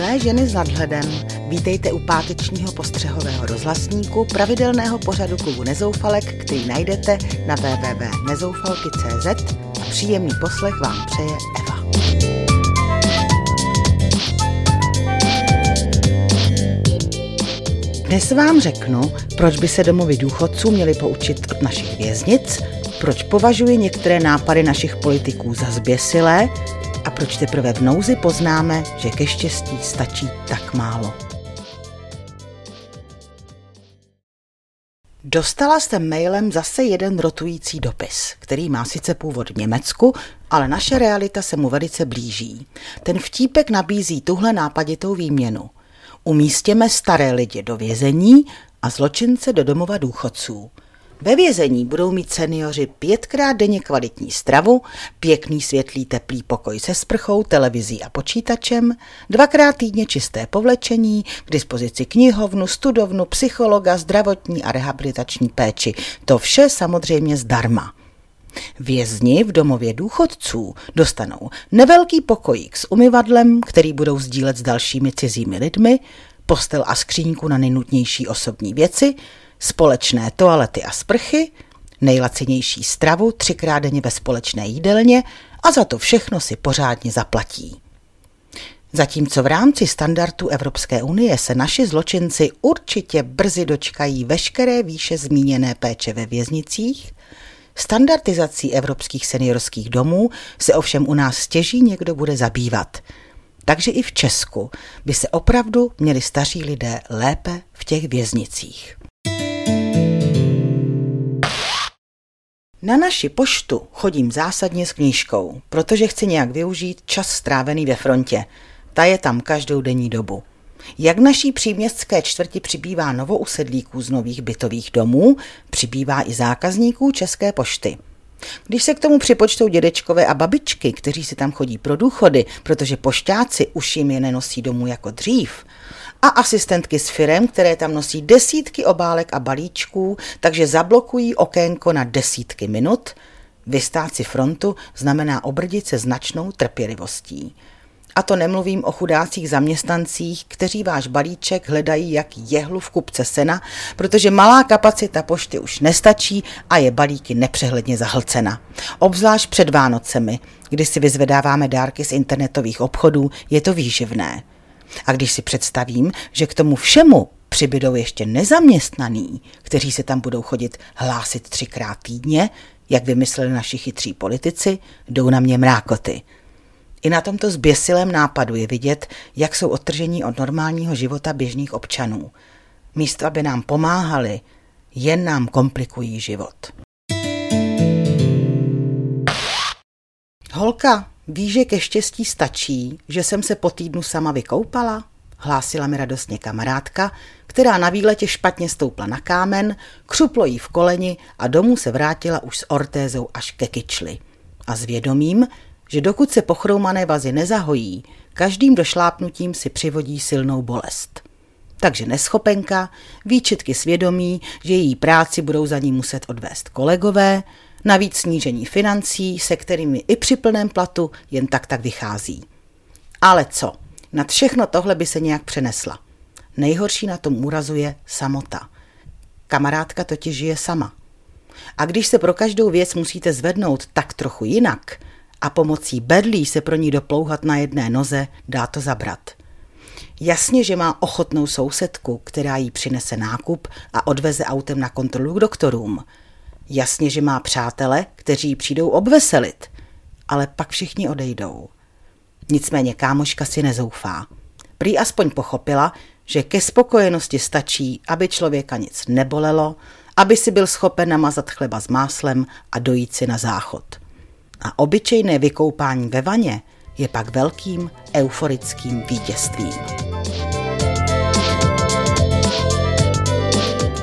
Milé ženy s nadhledem, vítejte u pátečního postřehového rozhlasníku pravidelného pořadu klubu Nezoufalek, který najdete na www.nezoufalky.cz a příjemný poslech vám přeje Eva. Dnes vám řeknu, proč by se domovy důchodců měli poučit od našich věznic, proč považuji některé nápady našich politiků za zběsilé proč teprve v nouzi poznáme, že ke štěstí stačí tak málo. Dostala jste mailem zase jeden rotující dopis, který má sice původ v Německu, ale naše realita se mu velice blíží. Ten vtípek nabízí tuhle nápaditou výměnu. Umístěme staré lidi do vězení a zločince do domova důchodců. Ve vězení budou mít seniori pětkrát denně kvalitní stravu, pěkný světlý teplý pokoj se sprchou, televizí a počítačem, dvakrát týdně čisté povlečení, k dispozici knihovnu, studovnu, psychologa, zdravotní a rehabilitační péči. To vše samozřejmě zdarma. Vězni v domově důchodců dostanou nevelký pokojík s umyvadlem, který budou sdílet s dalšími cizími lidmi, postel a skříňku na nejnutnější osobní věci, společné toalety a sprchy, nejlacinější stravu třikrát denně ve společné jídelně a za to všechno si pořádně zaplatí. Zatímco v rámci standardů Evropské unie se naši zločinci určitě brzy dočkají veškeré výše zmíněné péče ve věznicích, standardizací evropských seniorských domů se ovšem u nás stěží někdo bude zabývat. Takže i v Česku by se opravdu měli staří lidé lépe v těch věznicích. Na naši poštu chodím zásadně s knížkou, protože chci nějak využít čas strávený ve frontě. Ta je tam každou denní dobu. Jak naší příměstské čtvrti přibývá novousedlíků z nových bytových domů, přibývá i zákazníků České pošty. Když se k tomu připočtou dědečkové a babičky, kteří si tam chodí pro důchody, protože pošťáci už jim je nenosí domů jako dřív, a asistentky s firem, které tam nosí desítky obálek a balíčků, takže zablokují okénko na desítky minut. Vystát si frontu znamená obrdit se značnou trpělivostí. A to nemluvím o chudácích zaměstnancích, kteří váš balíček hledají jak jehlu v kupce sena, protože malá kapacita pošty už nestačí a je balíky nepřehledně zahlcena. Obzvlášť před Vánocemi, kdy si vyzvedáváme dárky z internetových obchodů, je to výživné. A když si představím, že k tomu všemu přibydou ještě nezaměstnaný, kteří se tam budou chodit hlásit třikrát týdně, jak vymysleli naši chytří politici, jdou na mě mrákoty. I na tomto zběsilém nápadu je vidět, jak jsou odtržení od normálního života běžných občanů. Místo, aby nám pomáhali, jen nám komplikují život. Holka, víš, že ke štěstí stačí, že jsem se po týdnu sama vykoupala? Hlásila mi radostně kamarádka, která na výletě špatně stoupla na kámen, křuplo jí v koleni a domů se vrátila už s ortézou až ke kyčli. A s vědomím, že dokud se pochroumané vazy nezahojí, každým došlápnutím si přivodí silnou bolest. Takže neschopenka, výčitky svědomí, že její práci budou za ní muset odvést kolegové, navíc snížení financí, se kterými i při plném platu jen tak tak vychází. Ale co? Nad všechno tohle by se nějak přenesla. Nejhorší na tom úrazu je samota. Kamarádka totiž žije sama. A když se pro každou věc musíte zvednout tak trochu jinak, a pomocí bedlí se pro ní doplouhat na jedné noze, dá to zabrat. Jasně, že má ochotnou sousedku, která jí přinese nákup a odveze autem na kontrolu k doktorům. Jasně, že má přátele, kteří přijdou obveselit, ale pak všichni odejdou. Nicméně kámoška si nezoufá. Prý aspoň pochopila, že ke spokojenosti stačí, aby člověka nic nebolelo, aby si byl schopen namazat chleba s máslem a dojít si na záchod a obyčejné vykoupání ve vaně je pak velkým euforickým vítězstvím.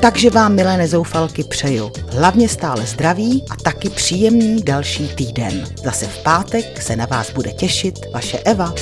Takže vám, milé nezoufalky, přeju hlavně stále zdraví a taky příjemný další týden. Zase v pátek se na vás bude těšit vaše Eva.